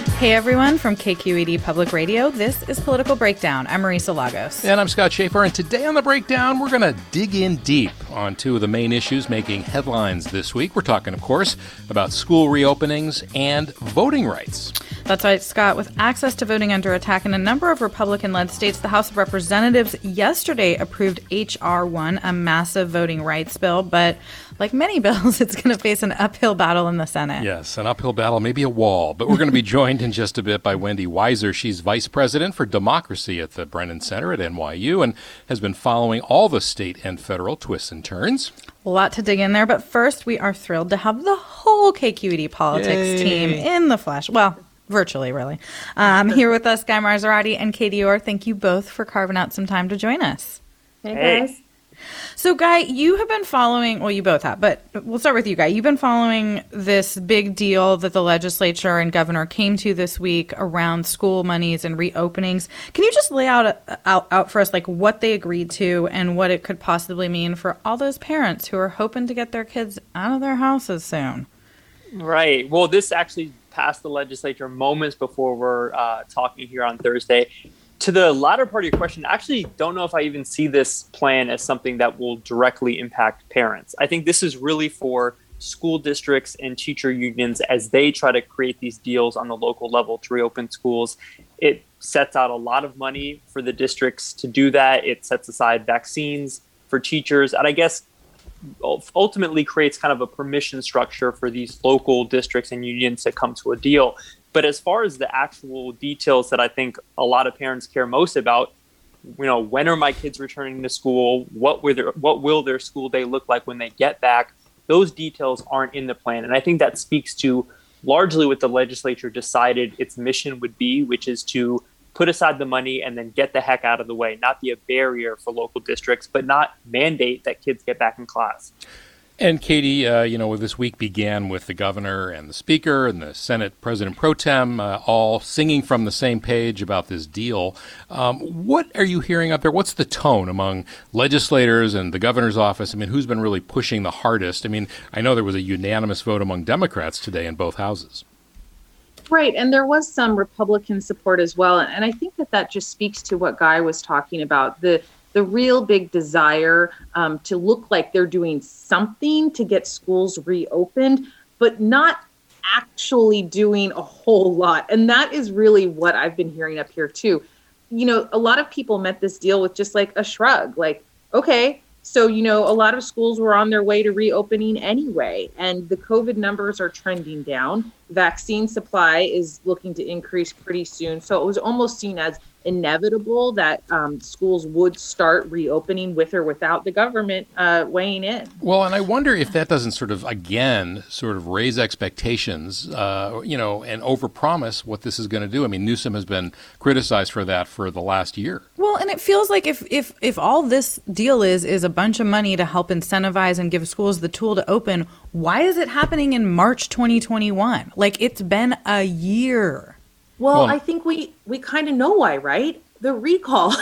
Hey everyone from KQED Public Radio. This is Political Breakdown. I'm Marisa Lagos. And I'm Scott Shafer. And today on the Breakdown, we're going to dig in deep on two of the main issues making headlines this week. We're talking, of course, about school reopenings and voting rights. That's right, Scott. With access to voting under attack in a number of Republican led states, the House of Representatives yesterday approved H.R. 1, a massive voting rights bill. But like many bills, it's going to face an uphill battle in the Senate. Yes, an uphill battle, maybe a wall. But we're going to be joined in just a bit by Wendy Weiser. She's vice president for democracy at the Brennan Center at NYU and has been following all the state and federal twists and turns. A lot to dig in there, but first, we are thrilled to have the whole KQED politics Yay. team in the flesh. Well, virtually, really. Um, here with us, Guy Marzorati and Katie Orr. Thank you both for carving out some time to join us. Hey, guys. So, Guy, you have been following, well, you both have, but we'll start with you, Guy. You've been following this big deal that the legislature and governor came to this week around school monies and reopenings. Can you just lay out, out, out for us, like, what they agreed to and what it could possibly mean for all those parents who are hoping to get their kids out of their houses soon? Right. Well, this actually passed the legislature moments before we're uh, talking here on Thursday. To the latter part of your question, I actually don't know if I even see this plan as something that will directly impact parents. I think this is really for school districts and teacher unions as they try to create these deals on the local level to reopen schools. It sets out a lot of money for the districts to do that. It sets aside vaccines for teachers. And I guess ultimately creates kind of a permission structure for these local districts and unions to come to a deal. But as far as the actual details that I think a lot of parents care most about, you know, when are my kids returning to school? What will their what will their school day look like when they get back? Those details aren't in the plan, and I think that speaks to largely what the legislature decided its mission would be, which is to put aside the money and then get the heck out of the way, not be a barrier for local districts, but not mandate that kids get back in class. And Katie, uh, you know, this week began with the governor and the speaker and the Senate president pro tem uh, all singing from the same page about this deal. Um, what are you hearing out there? What's the tone among legislators and the governor's office? I mean, who's been really pushing the hardest? I mean, I know there was a unanimous vote among Democrats today in both houses. Right. And there was some Republican support as well. And I think that that just speaks to what Guy was talking about the, the real big desire um, to look like they're doing something to get schools reopened, but not actually doing a whole lot. And that is really what I've been hearing up here, too. You know, a lot of people met this deal with just like a shrug, like, okay, so, you know, a lot of schools were on their way to reopening anyway, and the COVID numbers are trending down. Vaccine supply is looking to increase pretty soon. So it was almost seen as inevitable that um, schools would start reopening with or without the government uh, weighing in. Well, and I wonder if that doesn't sort of again sort of raise expectations, uh, you know, and overpromise what this is going to do. I mean, Newsom has been criticized for that for the last year. Well, and it feels like if if if all this deal is is a bunch of money to help incentivize and give schools the tool to open, why is it happening in March 2021? Like it's been a year. Well, well I think we we kind of know why, right? The recall.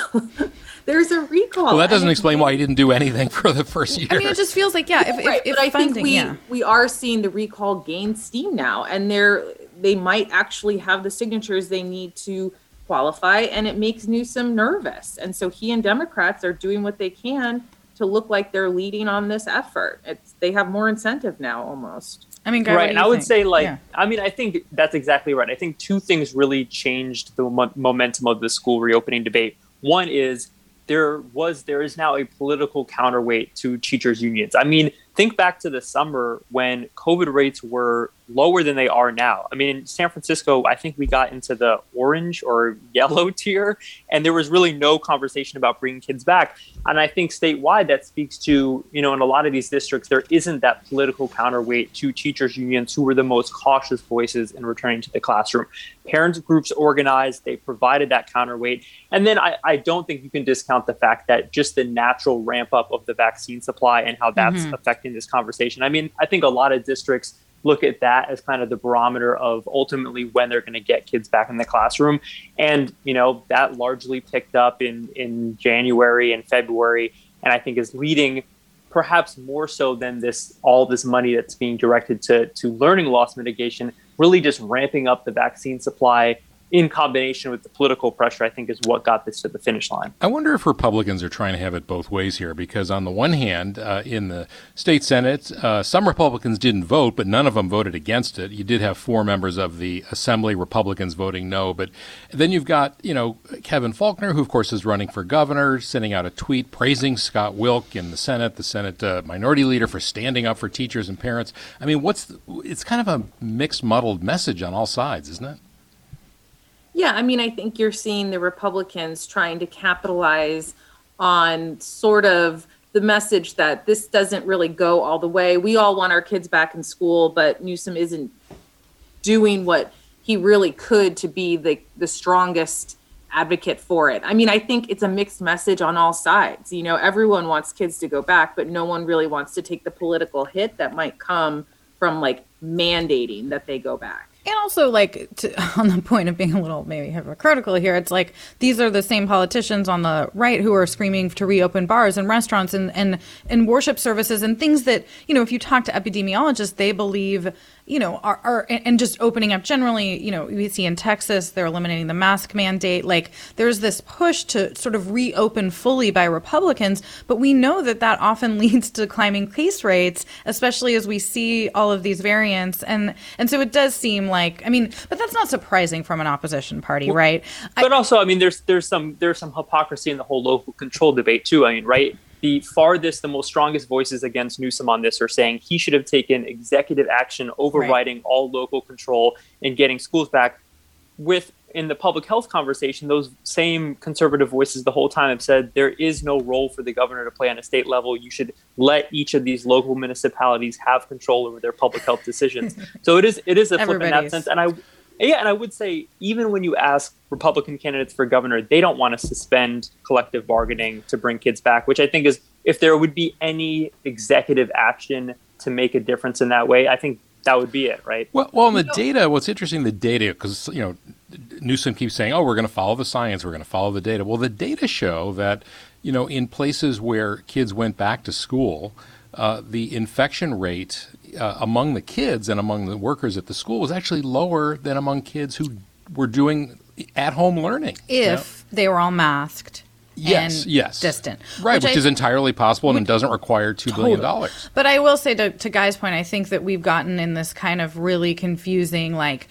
There's a recall. Well, that doesn't explain why he didn't do anything for the first year. I mean, it just feels like yeah. If, right, if, but I funding, think we yeah. we are seeing the recall gain steam now, and they're they might actually have the signatures they need to qualify, and it makes Newsom nervous. And so he and Democrats are doing what they can to look like they're leading on this effort. It's they have more incentive now, almost. I mean, Guy, right. and I would think? say, like, yeah. I mean, I think that's exactly right. I think two things really changed the mo- momentum of the school reopening debate. One is there was, there is now a political counterweight to teachers' unions. I mean, think back to the summer when COVID rates were lower than they are now. I mean, in San Francisco, I think we got into the orange or yellow tier, and there was really no conversation about bringing kids back. And I think statewide, that speaks to, you know, in a lot of these districts, there isn't that political counterweight to teachers' unions who were the most cautious voices in returning to the classroom. Parents groups organized, they provided that counterweight. And then I, I don't think you can discount the fact that just the natural ramp up of the vaccine supply and how that's mm-hmm. affecting this conversation. I mean, I think a lot of districts look at that as kind of the barometer of ultimately when they're going to get kids back in the classroom. And, you know, that largely picked up in, in January and February, and I think is leading perhaps more so than this all this money that's being directed to to learning loss mitigation, really just ramping up the vaccine supply in combination with the political pressure, I think is what got this to the finish line. I wonder if Republicans are trying to have it both ways here, because on the one hand, uh, in the state Senate, uh, some Republicans didn't vote, but none of them voted against it. You did have four members of the Assembly Republicans voting no, but then you've got, you know, Kevin Faulconer, who of course is running for governor, sending out a tweet praising Scott Wilk in the Senate, the Senate uh, Minority Leader, for standing up for teachers and parents. I mean, what's the, it's kind of a mixed, muddled message on all sides, isn't it? Yeah, I mean, I think you're seeing the Republicans trying to capitalize on sort of the message that this doesn't really go all the way. We all want our kids back in school, but Newsom isn't doing what he really could to be the the strongest advocate for it. I mean, I think it's a mixed message on all sides. You know, everyone wants kids to go back, but no one really wants to take the political hit that might come from like mandating that they go back and also like to, on the point of being a little maybe hypocritical here it's like these are the same politicians on the right who are screaming to reopen bars and restaurants and and, and worship services and things that you know if you talk to epidemiologists they believe you know, are, are and just opening up generally, you know, we see in Texas they're eliminating the mask mandate. Like there's this push to sort of reopen fully by Republicans, but we know that that often leads to climbing case rates, especially as we see all of these variants. And and so it does seem like, I mean, but that's not surprising from an opposition party, right? But I, also, I mean, there's there's some there's some hypocrisy in the whole local control debate too. I mean, right? The farthest, the most strongest voices against Newsom on this are saying he should have taken executive action overriding right. all local control and getting schools back. With in the public health conversation, those same conservative voices the whole time have said there is no role for the governor to play on a state level. You should let each of these local municipalities have control over their public health decisions. so it is it is a flip in that sense. And I yeah, and I would say even when you ask Republican candidates for governor, they don't want to suspend collective bargaining to bring kids back, which I think is if there would be any executive action to make a difference in that way, I think that would be it, right? Well, well, in the data, what's interesting, the data, because you know, Newsom keeps saying, "Oh, we're going to follow the science, we're going to follow the data." Well, the data show that you know, in places where kids went back to school, uh, the infection rate uh, among the kids and among the workers at the school was actually lower than among kids who were doing at home learning. If you know? they were all masked. Yes, yes. Distant. Right, which, which I, is entirely possible and doesn't require $2 totally. billion dollars. But I will say to, to Guy's point, I think that we've gotten in this kind of really confusing, like,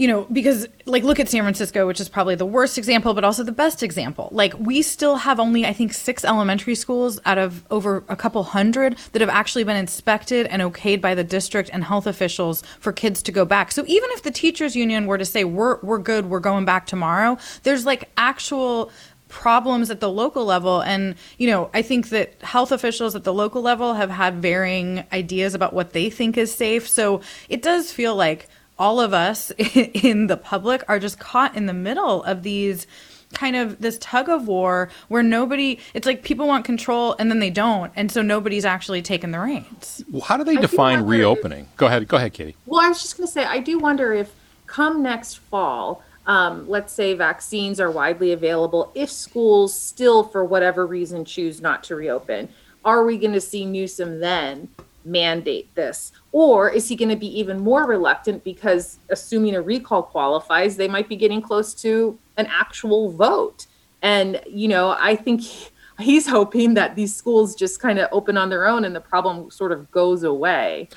you know, because like look at San Francisco, which is probably the worst example, but also the best example. Like we still have only, I think, six elementary schools out of over a couple hundred that have actually been inspected and okayed by the district and health officials for kids to go back. So even if the teachers union were to say we're we're good, we're going back tomorrow, there's like actual problems at the local level and you know i think that health officials at the local level have had varying ideas about what they think is safe so it does feel like all of us in the public are just caught in the middle of these kind of this tug of war where nobody it's like people want control and then they don't. And so nobody's actually taken the reins. Well, how do they define reopening if, go ahead go ahead katie. Well i was just going to say i do wonder if come next fall um, let's say vaccines are widely available if schools still for whatever reason choose not to reopen are we going to see newsom then mandate this? Or is he going to be even more reluctant because, assuming a recall qualifies, they might be getting close to an actual vote? And, you know, I think he's hoping that these schools just kind of open on their own and the problem sort of goes away.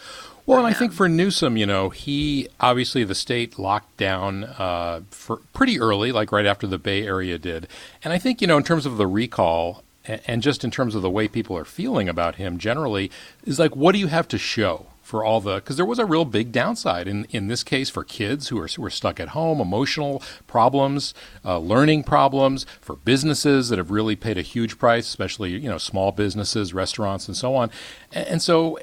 Well, and I think for Newsom, you know, he obviously the state locked down uh, for pretty early, like right after the Bay Area did. And I think, you know, in terms of the recall and just in terms of the way people are feeling about him generally, is like, what do you have to show? for all the because there was a real big downside in in this case for kids who are who are stuck at home, emotional problems, uh, learning problems, for businesses that have really paid a huge price, especially you know small businesses, restaurants, and so on. And, and so,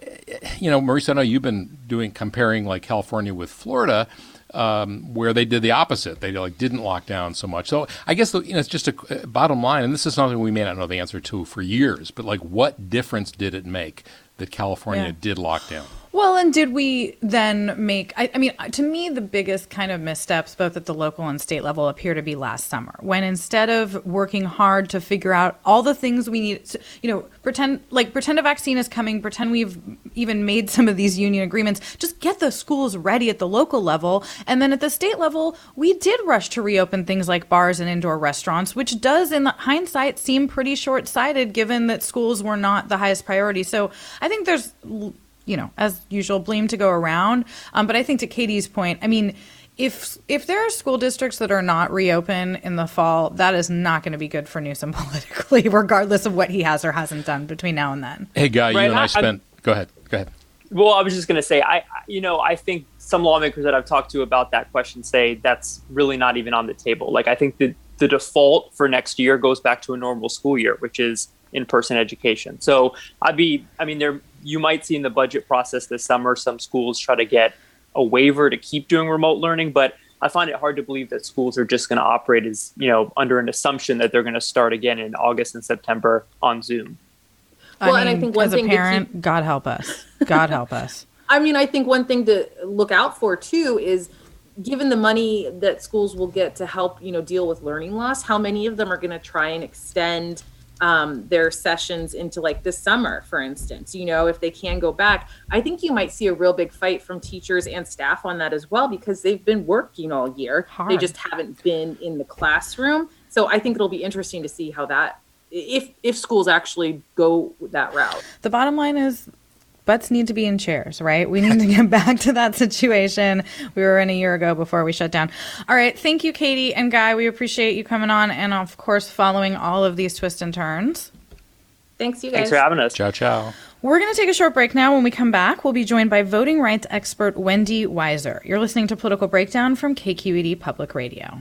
you know, Marisa, I know you've been doing comparing like California with Florida. Um, where they did the opposite. They like didn't lock down so much. So I guess the, you know it's just a uh, bottom line, and this is something we may not know the answer to for years. But like, what difference did it make that California yeah. did lock down? Well, and did we then make? I, I, mean, uh, to me, the biggest kind of missteps, both at the local and state level, appear to be last summer, when instead of working hard to figure out all the things we need, to, you know, pretend like pretend a vaccine is coming, pretend we've even made some of these union agreements, just get the schools ready at the local level, and then at the state level, we did rush to reopen things like bars and indoor restaurants, which does, in hindsight, seem pretty short-sighted, given that schools were not the highest priority. So I think there's you know, as usual, blame to go around. Um, but I think to Katie's point, I mean, if if there are school districts that are not reopen in the fall, that is not going to be good for Newsom politically, regardless of what he has or hasn't done between now and then. Hey, guy, right, you and I, I spent. I, go ahead. Go ahead. Well, I was just going to say, I, you know, I think some lawmakers that I've talked to about that question say that's really not even on the table. Like, I think that the default for next year goes back to a normal school year, which is in-person education. So I'd be, I mean, there you might see in the budget process this summer some schools try to get a waiver to keep doing remote learning, but I find it hard to believe that schools are just going to operate as, you know, under an assumption that they're going to start again in August and September on Zoom. Well, I mean, and I think one as thing a parent, keep... God help us. God help us. I mean, I think one thing to look out for too is given the money that schools will get to help, you know, deal with learning loss, how many of them are going to try and extend um, their sessions into like the summer, for instance, you know, if they can go back, I think you might see a real big fight from teachers and staff on that as well because they've been working all year. Hard. They just haven't been in the classroom. So I think it'll be interesting to see how that if if schools actually go that route. The bottom line is butts need to be in chairs, right? We need to get back to that situation we were in a year ago before we shut down. All right. Thank you, Katie and Guy. We appreciate you coming on and, of course, following all of these twists and turns. Thanks, you guys. Thanks for having us. Ciao, ciao. We're going to take a short break now. When we come back, we'll be joined by voting rights expert Wendy Weiser. You're listening to Political Breakdown from KQED Public Radio.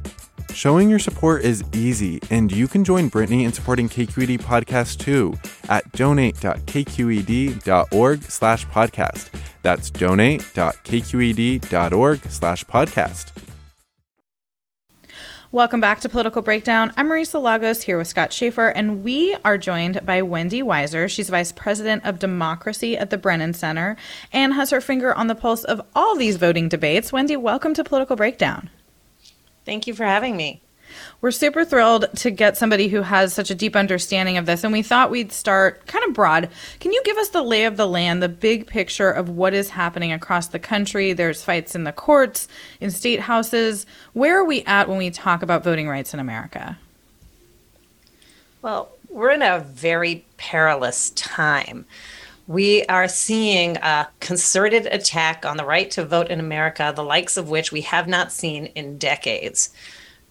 Showing your support is easy, and you can join Brittany in supporting KQED Podcast too at donate.kqed.org slash podcast. That's donate.kqed.org slash podcast. Welcome back to Political Breakdown. I'm Marisa Lagos here with Scott Shafer, and we are joined by Wendy Weiser. She's Vice President of Democracy at the Brennan Center and has her finger on the pulse of all these voting debates. Wendy, welcome to Political Breakdown. Thank you for having me. We're super thrilled to get somebody who has such a deep understanding of this, and we thought we'd start kind of broad. Can you give us the lay of the land, the big picture of what is happening across the country? There's fights in the courts, in state houses. Where are we at when we talk about voting rights in America? Well, we're in a very perilous time we are seeing a concerted attack on the right to vote in America, the likes of which we have not seen in decades.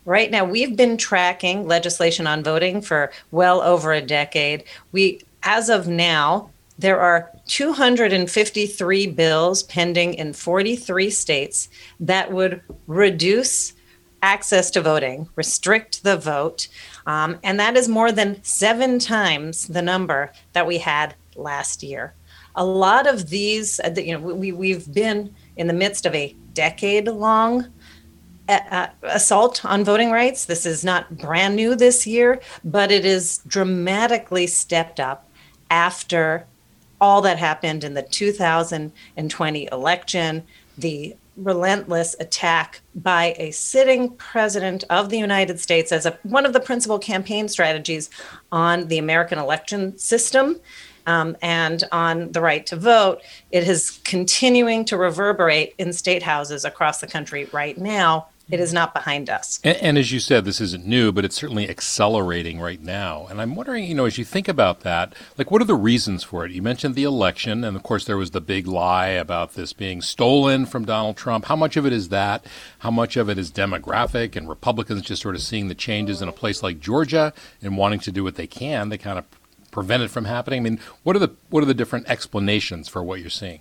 Right now, we've been tracking legislation on voting for well over a decade. We, as of now, there are 253 bills pending in 43 states that would reduce access to voting, restrict the vote, um, and that is more than seven times the number that we had last year. A lot of these, uh, you know, we, we've been in the midst of a decade long uh, assault on voting rights. This is not brand new this year, but it is dramatically stepped up after all that happened in the 2020 election, the relentless attack by a sitting president of the United States as a, one of the principal campaign strategies on the American election system. Um, and on the right to vote, it is continuing to reverberate in state houses across the country right now it is not behind us. And, and, as you said, this isn't new, but it's certainly accelerating right now. And I'm wondering, you know, as you think about that, like what are the reasons for it? You mentioned the election, and of course, there was the big lie about this being stolen from Donald Trump. How much of it is that? How much of it is demographic and Republicans just sort of seeing the changes in a place like Georgia and wanting to do what they can? They kind of prevent it from happening. I mean, what are the what are the different explanations for what you're seeing?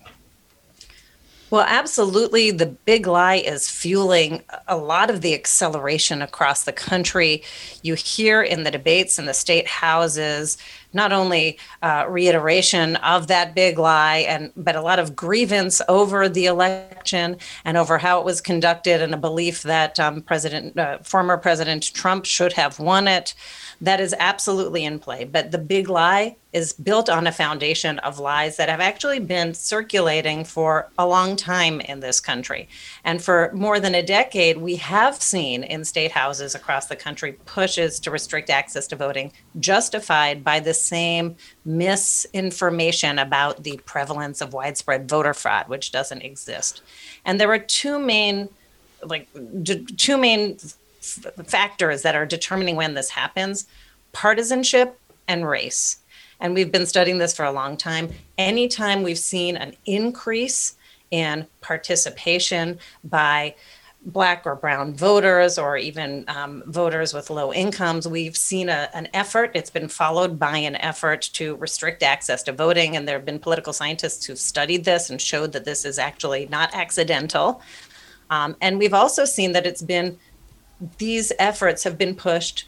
Well, absolutely. The big lie is fueling a lot of the acceleration across the country. You hear in the debates in the state houses not only uh, reiteration of that big lie, and but a lot of grievance over the election and over how it was conducted, and a belief that um, President, uh, former President Trump should have won it that is absolutely in play. But the big lie is built on a foundation of lies that have actually been circulating for a long time in this country. And for more than a decade, we have seen in state houses across the country pushes to restrict access to voting justified by the same misinformation about the prevalence of widespread voter fraud, which doesn't exist. And there are two main like two main factors that are determining when this happens partisanship and race. And we've been studying this for a long time. Anytime we've seen an increase in participation by black or brown voters or even um, voters with low incomes we've seen a, an effort it's been followed by an effort to restrict access to voting and there have been political scientists who've studied this and showed that this is actually not accidental um, and we've also seen that it's been these efforts have been pushed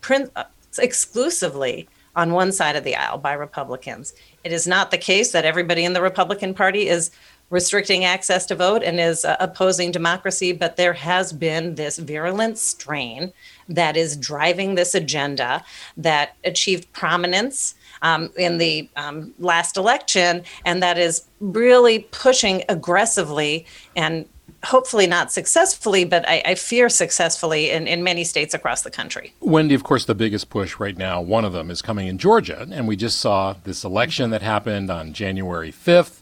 print, uh, exclusively on one side of the aisle by Republicans. It is not the case that everybody in the Republican Party is restricting access to vote and is uh, opposing democracy, but there has been this virulent strain that is driving this agenda that achieved prominence um, in the um, last election and that is really pushing aggressively and hopefully not successfully, but I, I, fear successfully in, in many states across the country. Wendy, of course, the biggest push right now, one of them is coming in Georgia. And we just saw this election that happened on January 5th,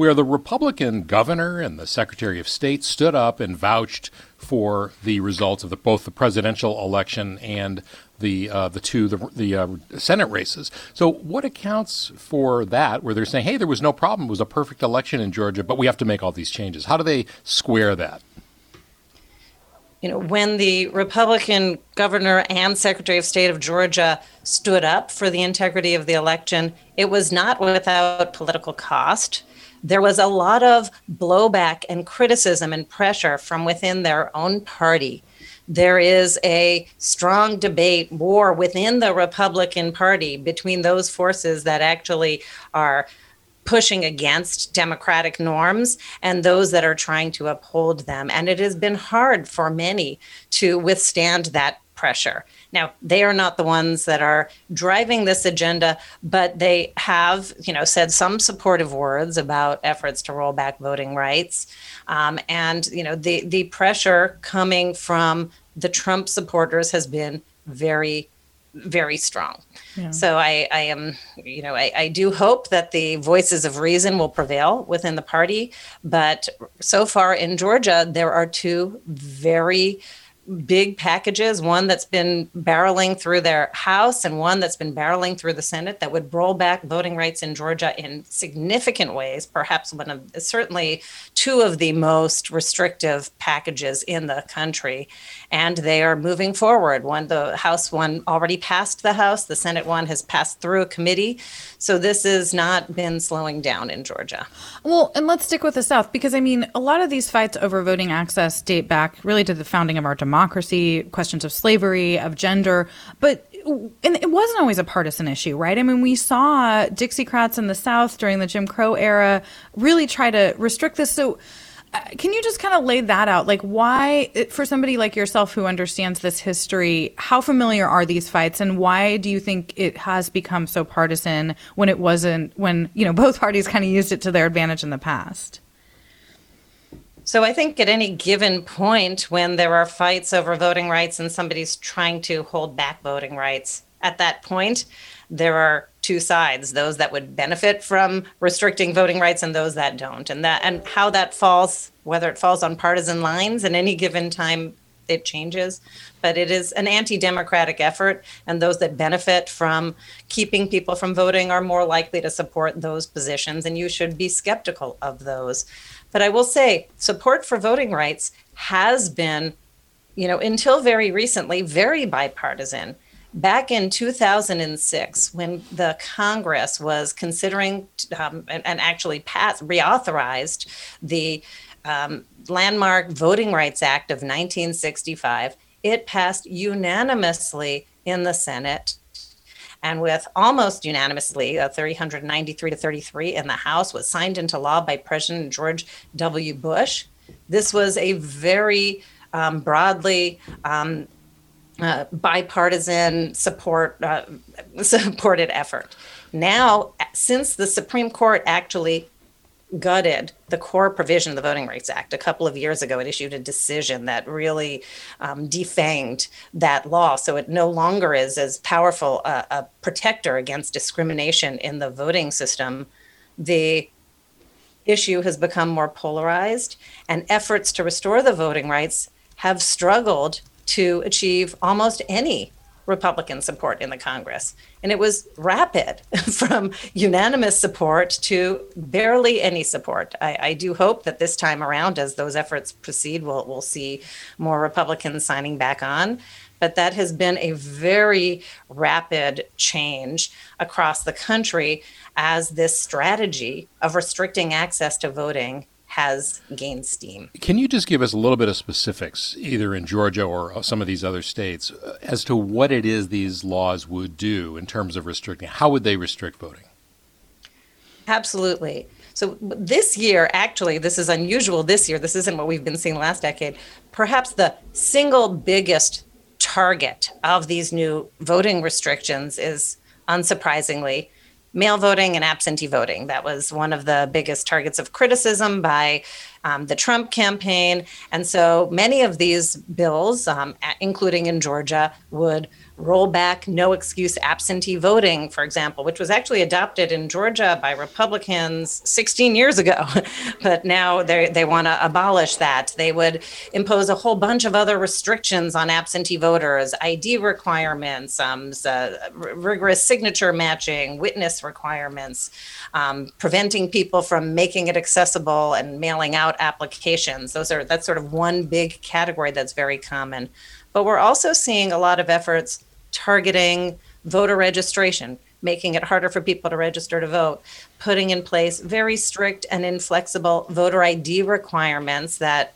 where the Republican governor and the Secretary of State stood up and vouched for the results of the, both the presidential election and the uh, the two the, the uh, Senate races. So what accounts for that? Where they're saying, "Hey, there was no problem; it was a perfect election in Georgia, but we have to make all these changes." How do they square that? You know, when the Republican governor and Secretary of State of Georgia stood up for the integrity of the election, it was not without political cost there was a lot of blowback and criticism and pressure from within their own party. There is a strong debate, war within the Republican Party between those forces that actually are pushing against democratic norms and those that are trying to uphold them. And it has been hard for many to withstand that pressure. Now, they are not the ones that are driving this agenda, but they have, you know, said some supportive words about efforts to roll back voting rights. Um, and, you know, the, the pressure coming from the Trump supporters has been very very strong. Yeah. So I, I am, you know, I, I do hope that the voices of reason will prevail within the party. But so far in Georgia, there are two very big packages one that's been barreling through their House and one that's been barreling through the Senate that would roll back voting rights in Georgia in significant ways, perhaps one of certainly two of the most restrictive packages in the country. And they are moving forward. One, the House one already passed the House, the Senate one has passed through a committee. So this has not been slowing down in Georgia. Well, and let's stick with the South because I mean, a lot of these fights over voting access date back really to the founding of our democracy, questions of slavery, of gender, but and it wasn't always a partisan issue, right? I mean, we saw Dixiecrats in the South during the Jim Crow era really try to restrict this. So, uh, can you just kind of lay that out? Like, why, for somebody like yourself who understands this history, how familiar are these fights, and why do you think it has become so partisan when it wasn't, when, you know, both parties kind of used it to their advantage in the past? So I think at any given point when there are fights over voting rights and somebody's trying to hold back voting rights, at that point, there are two sides those that would benefit from restricting voting rights and those that don't. And that and how that falls whether it falls on partisan lines in any given time it changes. But it is an anti-democratic effort and those that benefit from keeping people from voting are more likely to support those positions and you should be skeptical of those but I will say support for voting rights has been, you know, until very recently, very bipartisan. Back in 2006, when the Congress was considering um, and, and, actually passed, reauthorized the um, landmark Voting Rights Act of 1965, it passed unanimously in the Senate and with almost unanimously, uh, 393 to 33 in the House, was signed into law by President George W. Bush. This was a very um, broadly um, uh, bipartisan support uh, supported effort. Now, since the Supreme Court actually gutted the core provision of the Voting Rights Act. A couple of years ago, it issued a decision that really um, defanged that law. So it no longer is as powerful a, a protector against discrimination in the voting system. The issue has become more polarized, and efforts to restore the voting rights have struggled to achieve almost any Republican support in the Congress. And it was rapid from unanimous support to barely any support. I, I, do hope that this time around, as those efforts proceed, we'll, we'll see more Republicans signing back on. But that has been a very rapid change across the country as this strategy of restricting access to voting has gained steam. Can you just give us a little bit of specifics, either in Georgia or some of these other states, uh, as to what it is these laws would do in terms of restricting? How would they restrict voting? Absolutely. So this year, actually, this is unusual this year. This isn't what we've been seeing last decade. Perhaps the single biggest target of these new voting restrictions is, unsurprisingly, mail voting and absentee voting. That was one of the biggest targets of criticism by um, the Trump campaign. And so many of these bills, um, including in Georgia, would roll back no excuse absentee voting, for example, which was actually adopted in Georgia by Republicans 16 years ago. but now they, want to abolish that. They would impose a whole bunch of other restrictions on absentee voters, ID requirements, um, uh, rigorous signature matching, witness requirements, um, preventing people from making it accessible and mailing out applications. Those are that's sort of one big category that's very common. But we're also seeing a lot of efforts targeting voter registration, making it harder for people to register to vote, putting in place very strict and inflexible voter ID requirements that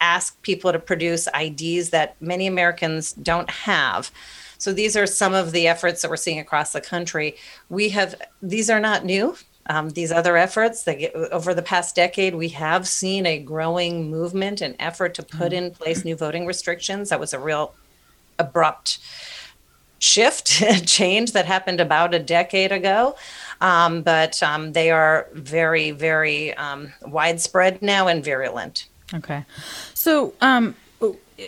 ask people to produce IDs that many Americans don't have. So these are some of the efforts that we're seeing across the country. We have these are not new. Um, these other efforts that get, over the past decade, we have seen a growing movement and effort to put in place new voting restrictions. That was a real abrupt shift, change that happened about a decade ago. Um, but um, they are very, very um, widespread now and virulent. Okay. So, um,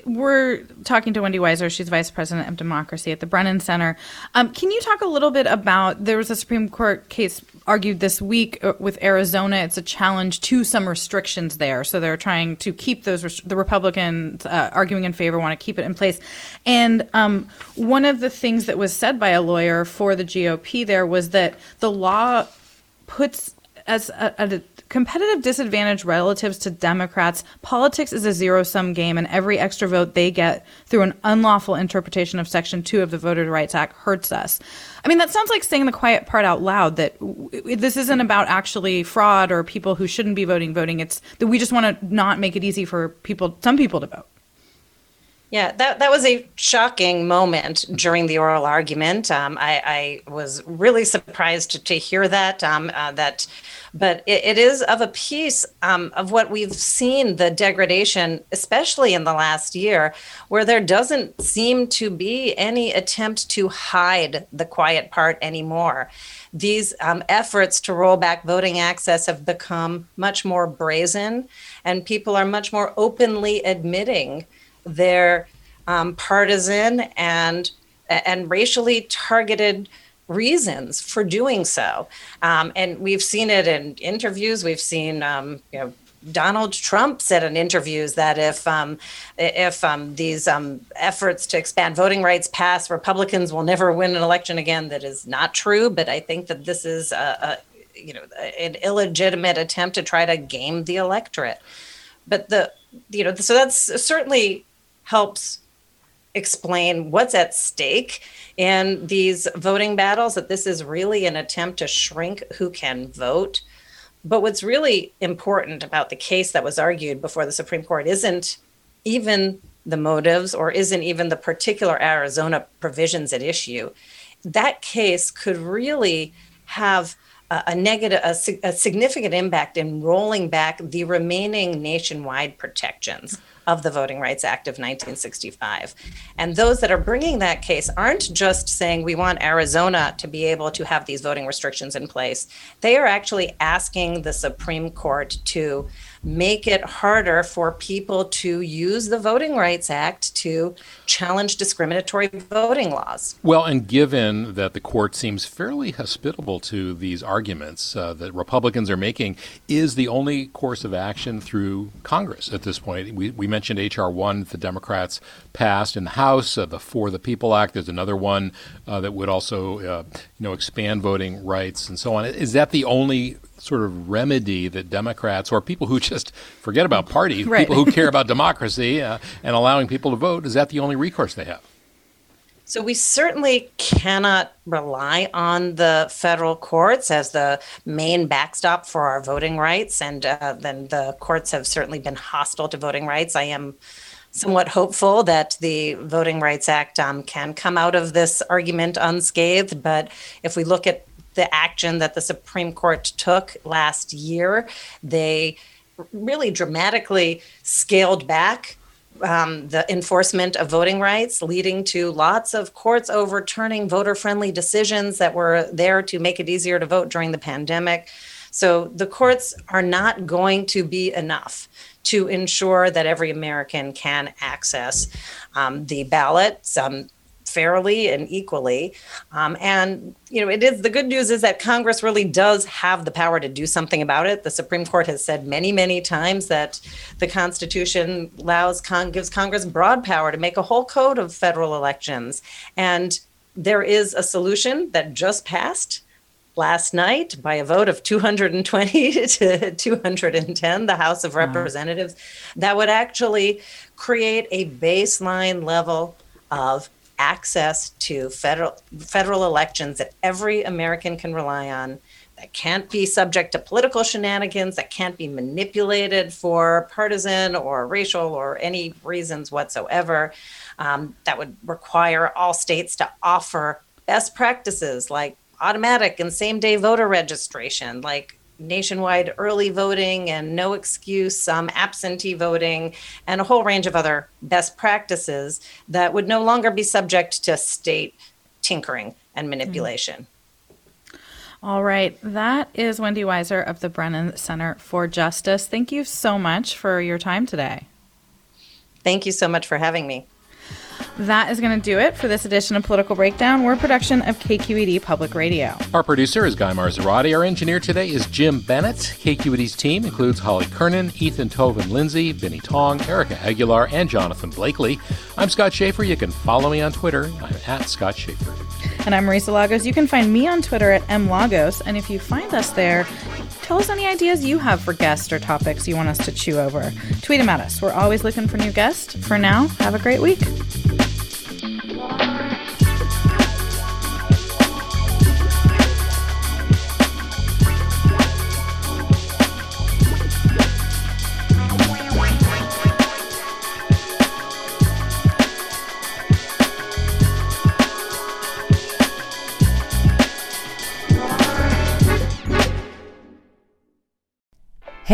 we're talking to Wendy Weiser. She's vice president of democracy at the Brennan Center. Um, can you talk a little bit about there was a Supreme Court case argued this week uh, with Arizona. It's a challenge to some restrictions there, so they're trying to keep those. The Republicans uh, arguing in favor want to keep it in place. And um, one of the things that was said by a lawyer for the GOP there was that the law puts as a, a competitive disadvantage relatives to Democrats, politics is a zero sum game, and every extra vote they get through an unlawful interpretation of Section 2 of the Voter Rights Act hurts us. I mean, that sounds like saying the quiet part out loud that w- this isn't about actually fraud or people who shouldn't be voting voting. It's that we just want to not make it easy for people, some people to vote. Yeah, that, that was a shocking moment during the oral argument. Um, I, I, was really surprised to, to hear that. Um, uh, that but it, it is of a piece um, of what we've seen the degradation, especially in the last year, where there doesn't seem to be any attempt to hide the quiet part anymore. These um, efforts to roll back voting access have become much more brazen, and people are much more openly admitting their um, partisan and and racially targeted reasons for doing so. Um, and we've seen it in interviews. We've seen, um, you know, Donald Trump said in interviews that if um, if um, these um, efforts to expand voting rights pass, Republicans will never win an election again. That is not true. But I think that this is a, a you know an illegitimate attempt to try to game the electorate. But the you know so that's certainly helps explain what's at stake in these voting battles, that this is really an attempt to shrink who can vote. But what's really important about the case that was argued before the Supreme Court isn't even the motives or isn't even the particular Arizona provisions at issue. That case could really have a, negative, a, a significant impact in rolling back the remaining nationwide protections of the Voting Rights Act of 1965. And those that are bringing that case aren't just saying we want Arizona to be able to have these voting restrictions in place. They are actually asking the Supreme Court to make it harder for people to use the Voting Rights Act to challenge discriminatory voting laws. Well, and given that the court seems fairly hospitable to these arguments uh, that Republicans are making, is the only course of action through Congress at this point. We, we mentioned H.R. 1 the Democrats passed in the House, uh, the For the People Act. There's another one uh, that would also, uh, you know, expand voting rights and so on. Is that the only sort of remedy that Democrats or people who just forget about party, right. people who care about democracy uh, and allowing people to vote, is that the only recourse they have? So we certainly cannot rely on the federal courts as the main backstop for our voting rights, and uh, then the courts have certainly been hostile to voting rights. I am somewhat hopeful that the Voting Rights Act um, can come out of this argument unscathed. But if we look at the action that the Supreme Court took last year. They really dramatically scaled back um, the enforcement of voting rights, leading to lots of courts overturning voter friendly decisions that were there to make it easier to vote during the pandemic. So the courts are not going to be enough to ensure that every American can access um, the ballot. Um, fairly and equally. Um, and you know, it is the good news is that Congress really does have the power to do something about it. The Supreme Court has said many, many times that the Constitution allows con- gives Congress broad power to make a whole code of federal elections, and there is a solution that just passed last night by a vote of 220 to 210 the house of representatives that would actually create a baseline level of access to federal federal elections that every American can rely on that can't be subject to political shenanigans that can't be manipulated for partisan or racial or any reasons whatsoever. Um, that would require all states to offer best practices like automatic and same day voter registration like nationwide early voting and no excuse um, absentee voting and a whole range of other best practices that would no longer be subject to state tinkering and manipulation. All right. That is Wendy Weiser of the Brennan Center for Justice. Thank you so much for your time today. Thank you so much for having me. That is going to do it for this edition of Political Breakdown. We're a production of KQED Public Radio. Our producer is Guy Marzorati. Our engineer today is Jim Bennett. KQED's team includes Holly Kernan, Ethan Tovin Lindsay, Vinnee Tong, Erika Aguilar, and Jonathan Blakely. I'm Scott Shafer. You can follow me on Twitter. I'm at Scott Shafer. And I'm Marisa Lagos. You can find me on Twitter at mlagos. And if you find us there, tell us any ideas you have for guests or topics you want us to chew over. Tweet them at us. We're always looking for new guests. For now, have a great week.